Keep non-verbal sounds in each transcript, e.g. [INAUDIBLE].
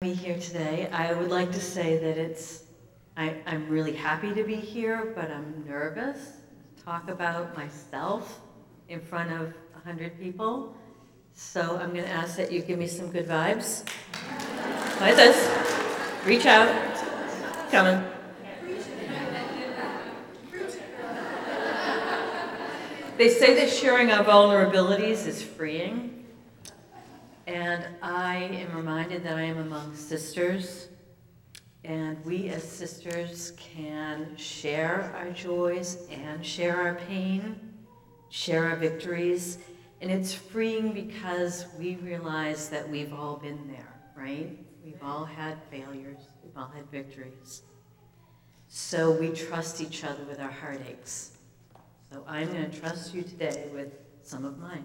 me here today. I would like to say that it's, I, I'm really happy to be here, but I'm nervous to talk about myself in front of 100 people. So I'm going to ask that you give me some good vibes. Like this. Reach out. Coming. They say that sharing our vulnerabilities is freeing. And I am reminded that I am among sisters, and we as sisters can share our joys and share our pain, share our victories, and it's freeing because we realize that we've all been there, right? We've all had failures, we've all had victories. So we trust each other with our heartaches. So I'm going to trust you today with some of mine.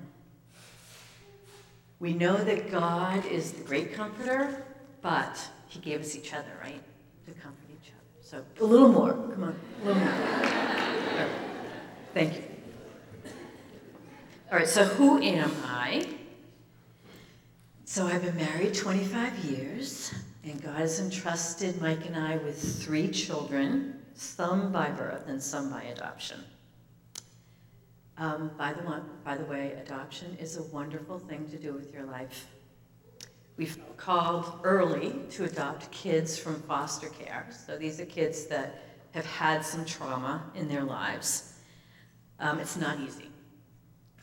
We know that God is the great comforter, but He gave us each other, right? To comfort each other. So a little more. Come on, a little more. Thank you. All right, so who am I? So I've been married 25 years, and God has entrusted Mike and I with three children, some by birth and some by adoption. Um, by, the by the way, adoption is a wonderful thing to do with your life. We've called early to adopt kids from foster care. So these are kids that have had some trauma in their lives. Um, it's not easy.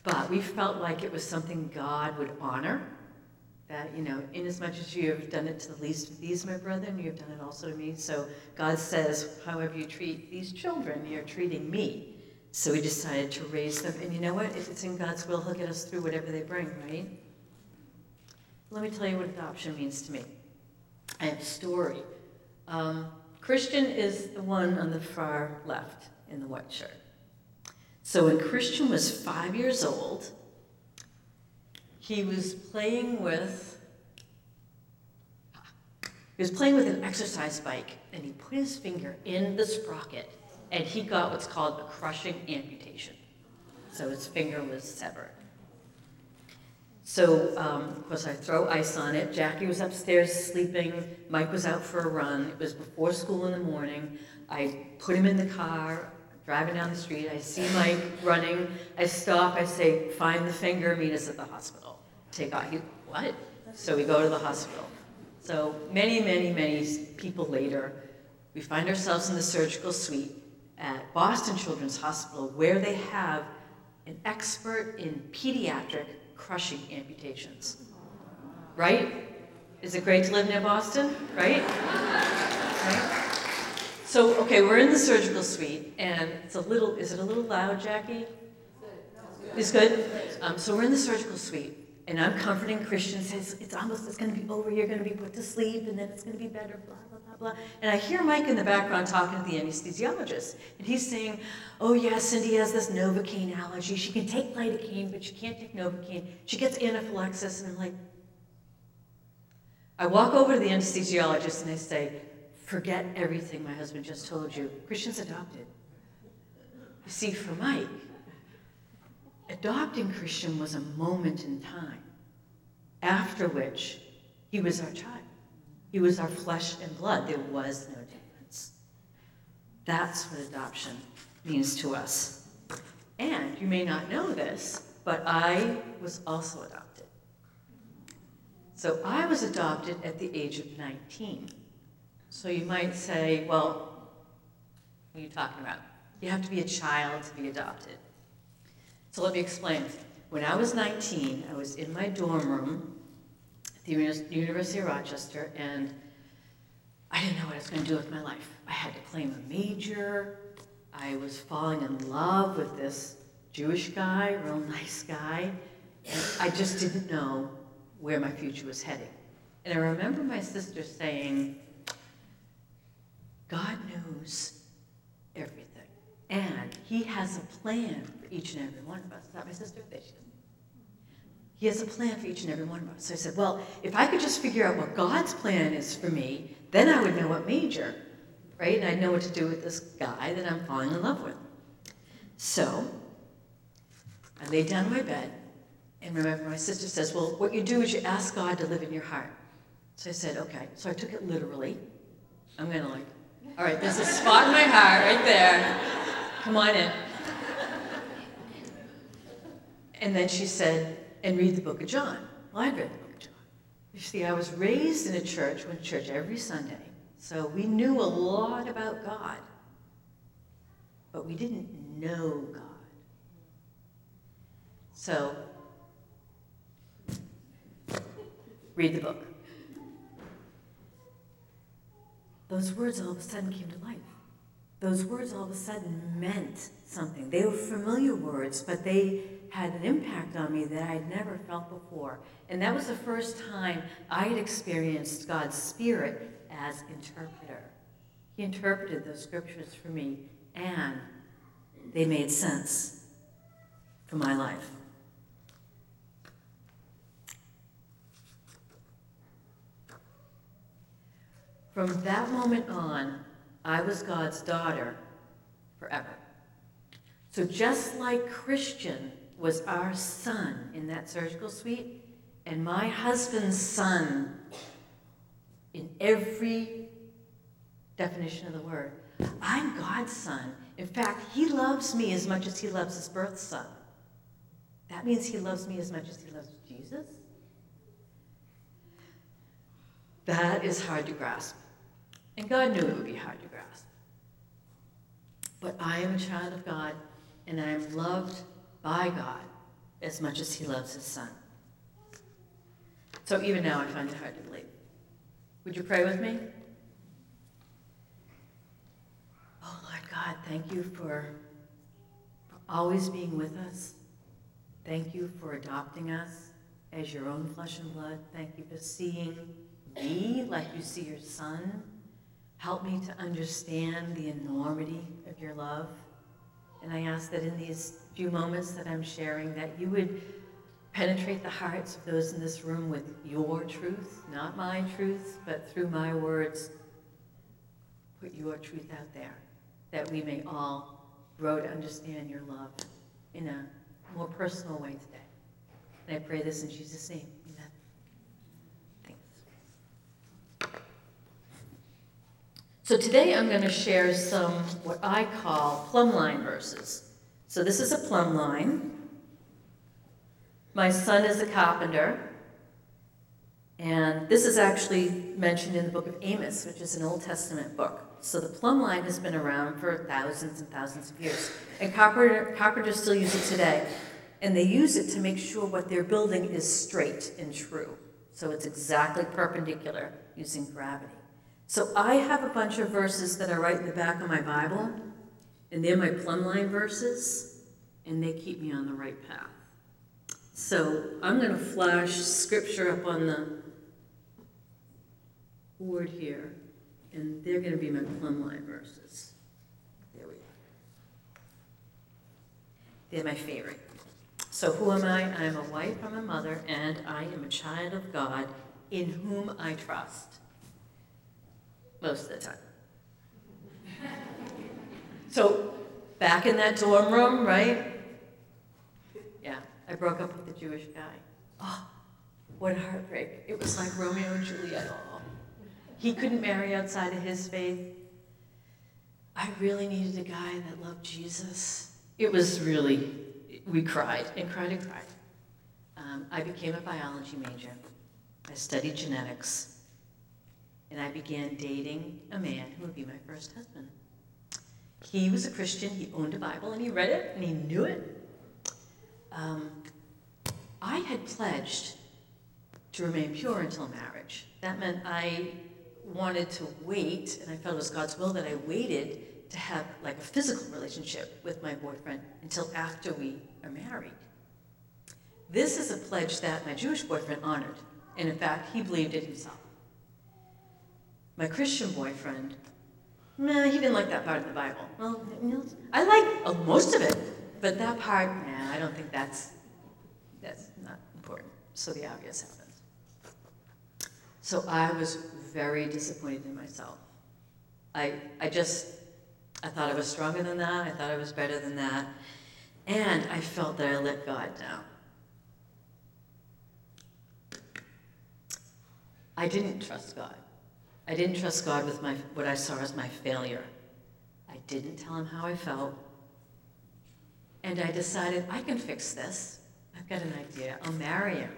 But we felt like it was something God would honor. That, you know, inasmuch as you have done it to the least of these, my brethren, you have done it also to me. So God says, however you treat these children, you're treating me. So we decided to raise them. And you know what? If it's in God's will, He'll get us through whatever they bring, right? Let me tell you what adoption means to me. I have a story. Um, Christian is the one on the far left in the white shirt. So when Christian was five years old, he was playing with he was playing with an exercise bike and he put his finger in the sprocket and he got what's called a crushing amputation. So his finger was severed. So, um, of course, I throw ice on it. Jackie was upstairs sleeping. Mike was out for a run. It was before school in the morning. I put him in the car, driving down the street. I see Mike running. I stop. I say, find the finger, meet us at the hospital. Take off. He, what? So we go to the hospital. So many, many, many people later, we find ourselves in the surgical suite at Boston Children's Hospital where they have an expert in pediatric crushing amputations. Right? Is it great to live near Boston? Right? right? So, okay, we're in the surgical suite, and it's a little, is it a little loud, Jackie? It's good? Um, so we're in the surgical suite, and I'm comforting Christian, says, it's almost, it's going to be over, you're going to be put to sleep, and then it's going to be better, Blah blah blah, blah. And I hear Mike in the background talking to the anesthesiologist, and he's saying, oh yeah, Cindy has this Novocaine allergy. She can take lidocaine, but she can't take Novocaine. She gets anaphylaxis, and I'm like, I walk over to the anesthesiologist and I say, forget everything my husband just told you. Christian's adopted. You see, for Mike, adopting Christian was a moment in time, after which he was our child. He was our flesh and blood. There was no difference. That's what adoption means to us. And you may not know this, but I was also adopted. So I was adopted at the age of 19. So you might say, well, what are you talking about? You have to be a child to be adopted. So let me explain. When I was 19, I was in my dorm room at the University of Rochester, and I didn't know what I was going to do with my life. I had to claim a major. I was falling in love with this Jewish guy, real nice guy, and I just didn't know where my future was heading. And I remember my sister saying, God knows everything, and He has a plan for each and every one of us. Is that my sister? There she is. He has a plan for each and every one of us. So I said, well, if I could just figure out what God's plan is for me, then I would know what major, right? And I'd know what to do with this guy that I'm falling in love with. So I laid down in my bed, and remember, my sister says, well, what you do is you ask God to live in your heart. So I said, okay. So I took it literally. I'm going to like, all right, there's a spot in my heart right there. Come on in. And then she said, and read the book of John. Well, I'd read the book of John. You see, I was raised in a church, went to church every Sunday. So we knew a lot about God. But we didn't know God. So, read the book. Those words all of a sudden came to life. Those words all of a sudden meant something. They were familiar words, but they had an impact on me that I had never felt before. And that was the first time I had experienced God's Spirit as interpreter. He interpreted those scriptures for me, and they made sense for my life. From that moment on, I was God's daughter forever. So just like Christian was our son in that surgical suite, and my husband's son in every definition of the word, I'm God's son. In fact, he loves me as much as he loves his birth son. That means he loves me as much as he loves Jesus. That is hard to grasp. And God knew it would be hard to grasp. But I am a child of God, and I am loved by God as much as He loves His Son. So even now, I find it hard to believe. Would you pray with me? Oh, Lord God, thank you for, for always being with us. Thank you for adopting us as your own flesh and blood. Thank you for seeing me like you see your son. Help me to understand the enormity of your love. And I ask that in these few moments that I'm sharing, that you would penetrate the hearts of those in this room with your truth, not my truth, but through my words, put your truth out there, that we may all grow to understand your love in a more personal way today. And I pray this in Jesus' name. So today I'm going to share some what I call plumb line verses. So this is a plumb line. My son is a carpenter. And this is actually mentioned in the book of Amos, which is an Old Testament book. So the plumb line has been around for thousands and thousands of years. And carpenter, carpenters still use it today. And they use it to make sure what they're building is straight and true. So it's exactly perpendicular using gravity. So I have a bunch of verses that are right in the back of my Bible, and they're my plumb line verses, and they keep me on the right path. So I'm going to flash scripture up on the board here, and they're going to be my plumb line verses. There we go. They're my favorite. So who am I? I am a wife, I'm a mother, and I am a child of God in whom I trust most of the time. So back in that dorm room, right? Yeah, I broke up with the Jewish guy. Oh, what a heartbreak. It was like Romeo and Juliet all. He couldn't marry outside of his faith. I really needed a guy that loved Jesus. It was really, we cried and cried and cried. Um, I became a biology major. I studied genetics and I began dating a man who would be my first husband. He was a Christian, he owned a Bible, and he read it, and he knew it. Um, I had pledged to remain pure until marriage. That meant I wanted to wait, and I felt it was God's will that I waited to have like a physical relationship with my boyfriend until after we are married. This is a pledge that my Jewish boyfriend honored, and in fact, he believed it himself. My Christian boyfriend, nah, he didn't like that part of the Bible. Well, I like uh, most of it, but that part, nah, I don't think that's that's not important. So the obvious happens. So I was very disappointed in myself. I I just I thought I was stronger than that. I thought I was better than that, and I felt that I let God down. I didn't trust God. I didn't trust God with my, what I saw as my failure. I didn't tell him how I felt. And I decided I can fix this. I've got an idea. I'll marry him.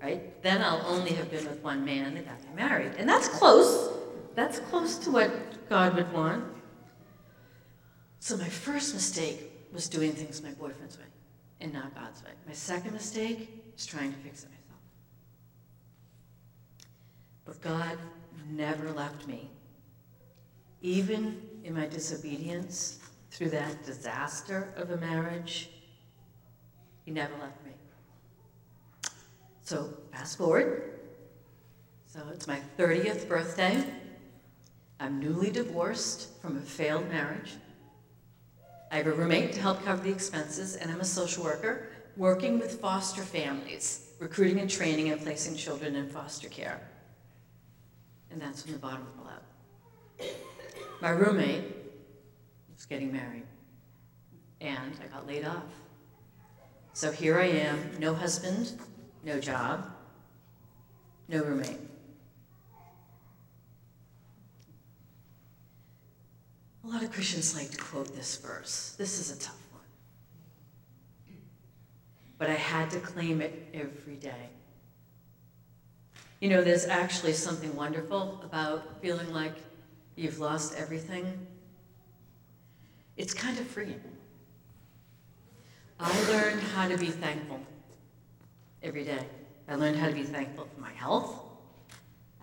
Right? Then I'll only have been with one man and got me married. And that's close. That's close to what God would want. So my first mistake was doing things my boyfriend's way and not God's way. My second mistake was trying to fix it myself. But God never left me. Even in my disobedience, through that disaster of a marriage, He never left me. So, fast forward. So, it's my 30th birthday. I'm newly divorced from a failed marriage. I have a roommate to help cover the expenses, and I'm a social worker working with foster families, recruiting and training and placing children in foster care. And that's when the bottom fell out. My roommate was getting married, and I got laid off. So here I am, no husband, no job, no roommate. A lot of Christians like to quote this verse. This is a tough one. But I had to claim it every day. You know, there's actually something wonderful about feeling like you've lost everything. It's kind of freeing. I learned how to be thankful every day. I learned how to be thankful for my health.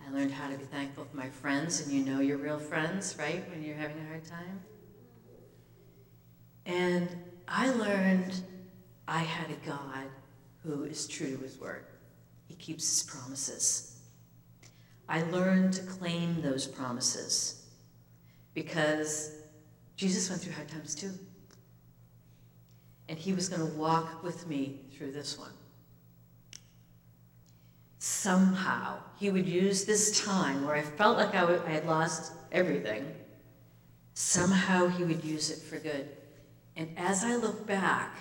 I learned how to be thankful for my friends, and you know your real friends, right, when you're having a hard time. And I learned I had a God who is true to his word. He keeps his promises. I learned to claim those promises because Jesus went through hard times too. And he was going to walk with me through this one somehow he would use this time where I felt like I, I had lost everything, somehow he would use it for good. And as I look back,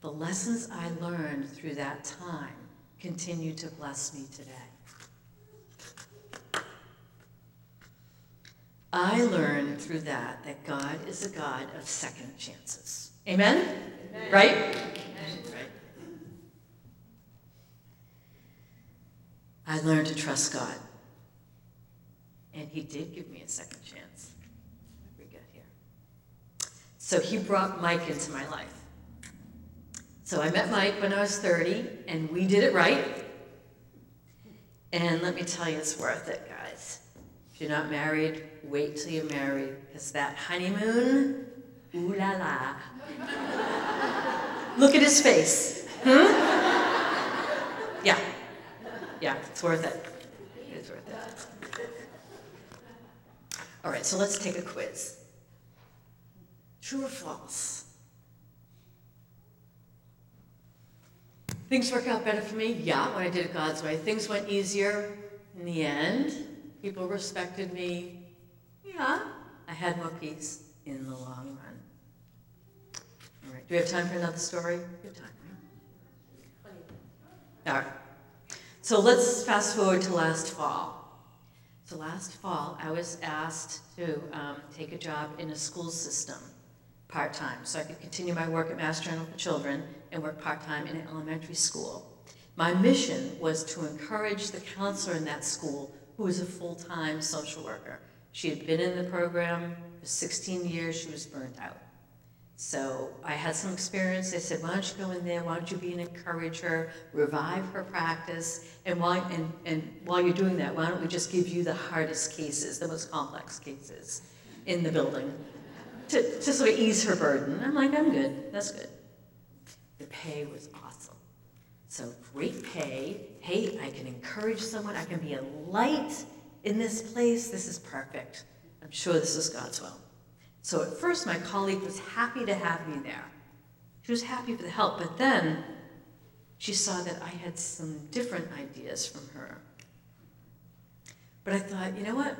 the lessons I learned through that time continue to bless me today. I learned through that that God is a God of second chances. Amen? Amen. Right? Amen. Right. I learned to trust God. And He did give me a second chance. We got here? So He brought Mike into my life. So I met Mike when I was 30, and we did it right. And let me tell you, it's worth it, you're not married, wait till you're married, because that honeymoon, ooh la la. Look at his face. Hmm? Yeah. Yeah, it's worth it. It's worth it. All right, so let's take a quiz. True or false? Things work out better for me? Yeah, when I did it God's way. Things went easier in the end. People respected me. Yeah, I had more peace in the long run. All right, do we have time for another story? We have time, right? All right. So let's fast forward to last fall. So last fall, I was asked to um, take a job in a school system part-time so I could continue my work at Mass General for Children and work part-time in an elementary school. My mission was to encourage the counselor in that school who was a full-time social worker. She had been in the program for 16 years, she was burnt out. So I had some experience. They said, why don't you go in there? Why don't you be an encourager, revive her practice? And while, and, and while you're doing that, why don't we just give you the hardest cases, the most complex cases in the building to, to sort of ease her burden? I'm like, I'm good. That's good. The pay was awesome. So great pay. Hey, I can encourage someone. I can be a light in this place. This is perfect. I'm sure this is God's will. So at first, my colleague was happy to have me there. She was happy for the help, but then she saw that I had some different ideas from her. But I thought, you know what?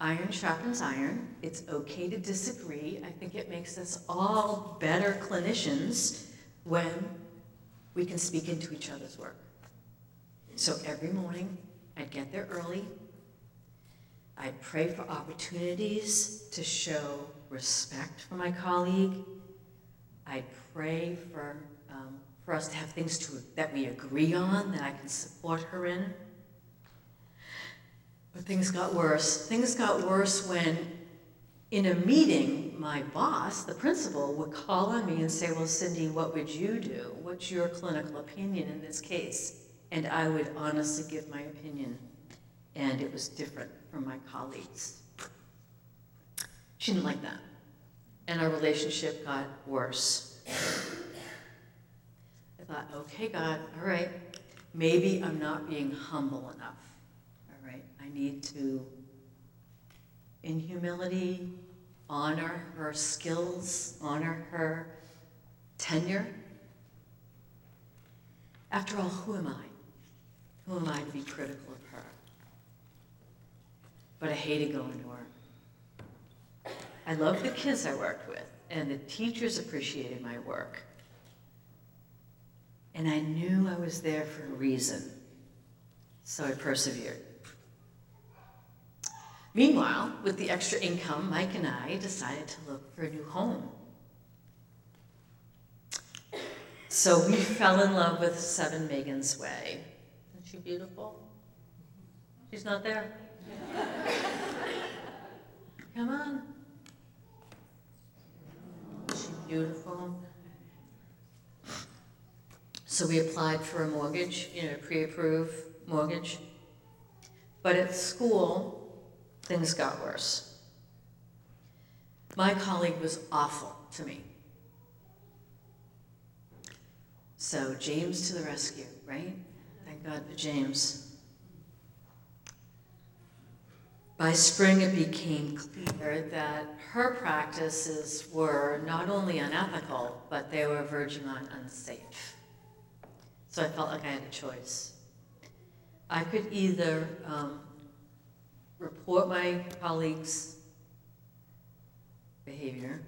Iron sharpens iron. It's okay to disagree. I think it makes us all better clinicians when we can speak into each other's work. So every morning, I'd get there early. I'd pray for opportunities to show respect for my colleague. I'd pray for, um, for us to have things to, that we agree on, that I can support her in. But things got worse. Things got worse when, in a meeting, my boss, the principal, would call on me and say, Well, Cindy, what would you do? What's your clinical opinion in this case? And I would honestly give my opinion. And it was different from my colleagues. She didn't like that. And our relationship got worse. I thought, okay, God, all right, maybe I'm not being humble enough. All right, I need to, in humility, honor her skills, honor her tenure. After all, who am I? Who am I to be critical of her? But I hated going to work. I loved the kids I worked with, and the teachers appreciated my work. And I knew I was there for a reason, so I persevered. Meanwhile, with the extra income, Mike and I decided to look for a new home. So we fell in love with Seven Megan's Way. Isn't she beautiful? She's not there? Come on. She's beautiful. So we applied for a mortgage, you know, pre-approved mortgage. But at school, things got worse. My colleague was awful to me. So James to the rescue, right? Thank God for James. By spring, it became clear that her practices were not only unethical, but they were verging on unsafe. So I felt like I had a choice. I could either um, report my colleagues' behavior,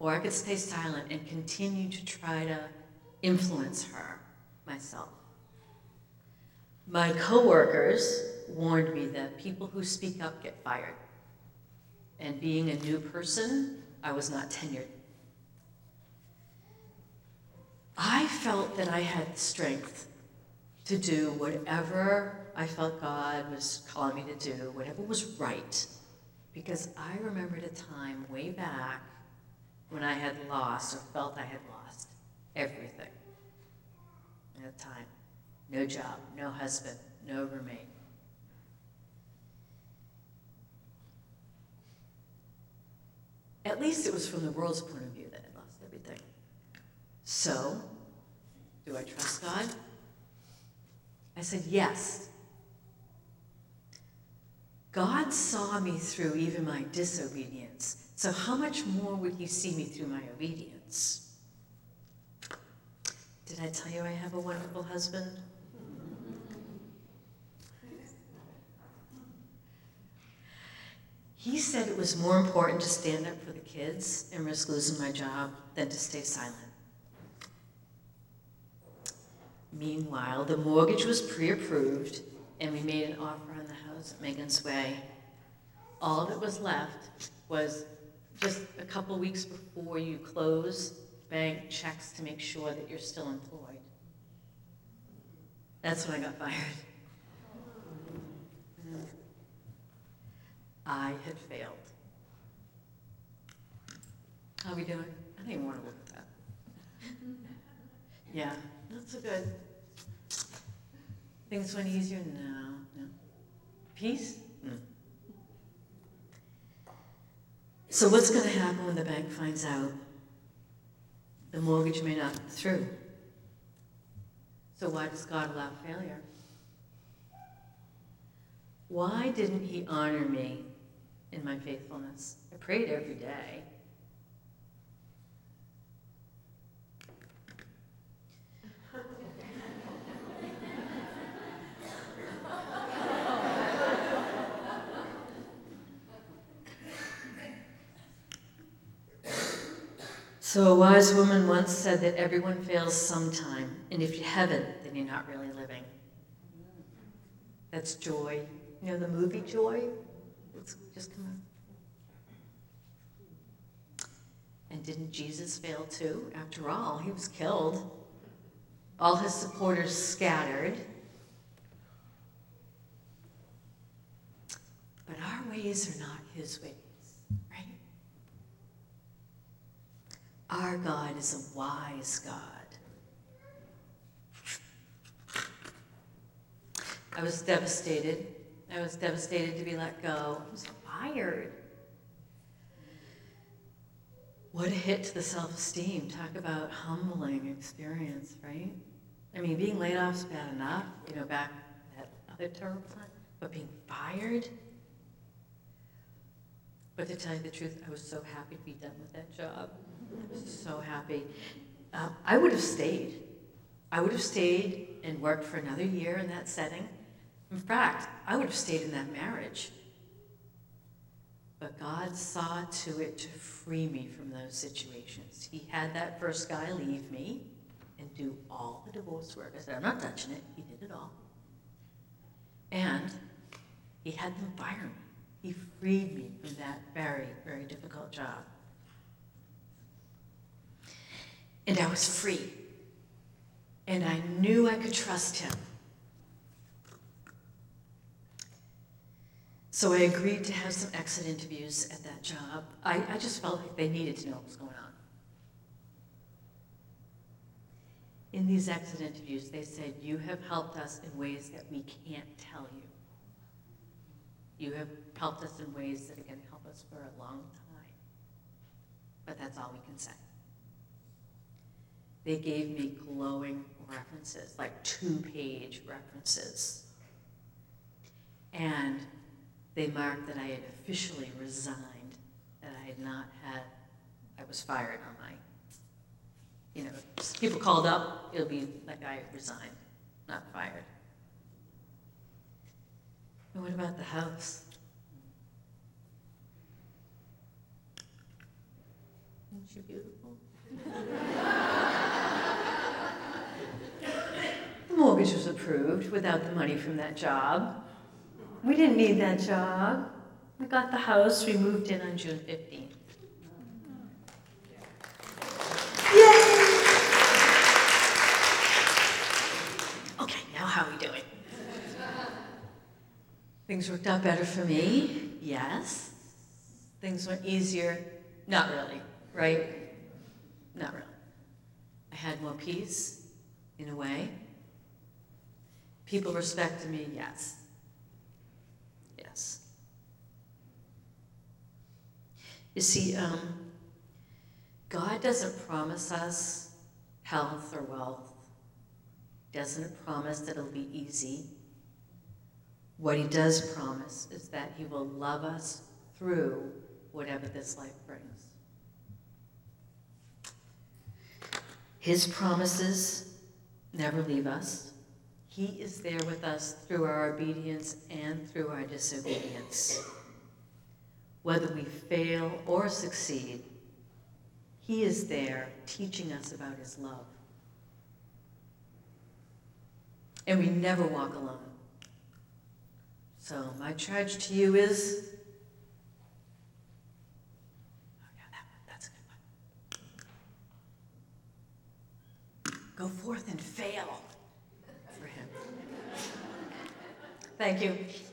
or I could stay silent and continue to try to influence her myself. My coworkers warned me that people who speak up get fired. And being a new person, I was not tenured. I felt that I had the strength to do whatever I felt God was calling me to do, whatever was right. Because I remembered a time way back when I had lost or felt I had lost everything. At a time. No job, no husband, no roommate. At least it was from the world's point of view that I lost everything. So, do I trust God? I said, yes. God saw me through even my disobedience. So, how much more would He see me through my obedience? Did I tell you I have a wonderful husband? He said it was more important to stand up for the kids and risk losing my job than to stay silent. Meanwhile, the mortgage was pre approved and we made an offer on the house at Megan's Way. All that was left was just a couple weeks before you close, bank checks to make sure that you're still employed. That's when I got fired. I had failed. How are we doing? I didn't even want to look at that. [LAUGHS] Yeah, not so good. Things went easier? No, no. Peace? No. So what's going to happen when the bank finds out the mortgage may not go through? So why does God allow failure? Why didn't he honor me in my faithfulness. I prayed every day. So, a wise woman once said that everyone fails sometime, and if you haven't, then you're not really living. That's Joy. You know the movie Joy? It's just come out. And didn't Jesus fail too? After all, he was killed. All his supporters scattered. But our ways are not his ways, right? Our God is a wise God. I was devastated. I was devastated to be let go. I was fired. What a hit to the self esteem. Talk about humbling experience, right? I mean, being laid off is bad enough, you know, back that other terrible time, but being fired? But to tell you the truth, I was so happy to be done with that job. So happy. Uh, I would have stayed. I would have stayed and worked for another year in that setting. In fact, I would have stayed in that marriage. But God saw to it to free me from those situations. He had that first guy leave me and do all the divorce work. I said, I'm not touching it. He did it all. And he had them fire me. He freed me from that very, very difficult job. And I was free. And I knew I could trust him. So I agreed to have some exit interviews at that job. I, I just felt like they needed to know what was going on. In these exit interviews, they said, You have helped us in ways that we can't tell you. You have helped us in ways that are going to help us for a long time. But that's all we can say. They gave me glowing references, like two page references. And they marked that I had officially resigned, that I had not had, I was fired on my, you know, people called up, it'll be like I resigned, not fired. And what about the house? Isn't she beautiful? [LAUGHS] the mortgage was approved without the money from that job. We didn't need that job. We got the house, we moved in on June 15th. Yay! Okay, now how are we doing? Things worked out better for me, yes. Things went easier, not really, right? Not really. I had more peace, in a way. People respected me, yes. Yes. You see, um, God doesn't promise us health or wealth, doesn't promise that it'll be easy. What He does promise is that He will love us through whatever this life brings. His promises never leave us. He is there with us through our obedience and through our disobedience. Whether we fail or succeed, He is there teaching us about His love. And we never walk alone. So, my charge to you is. Go forth and fail for Him. Thank you.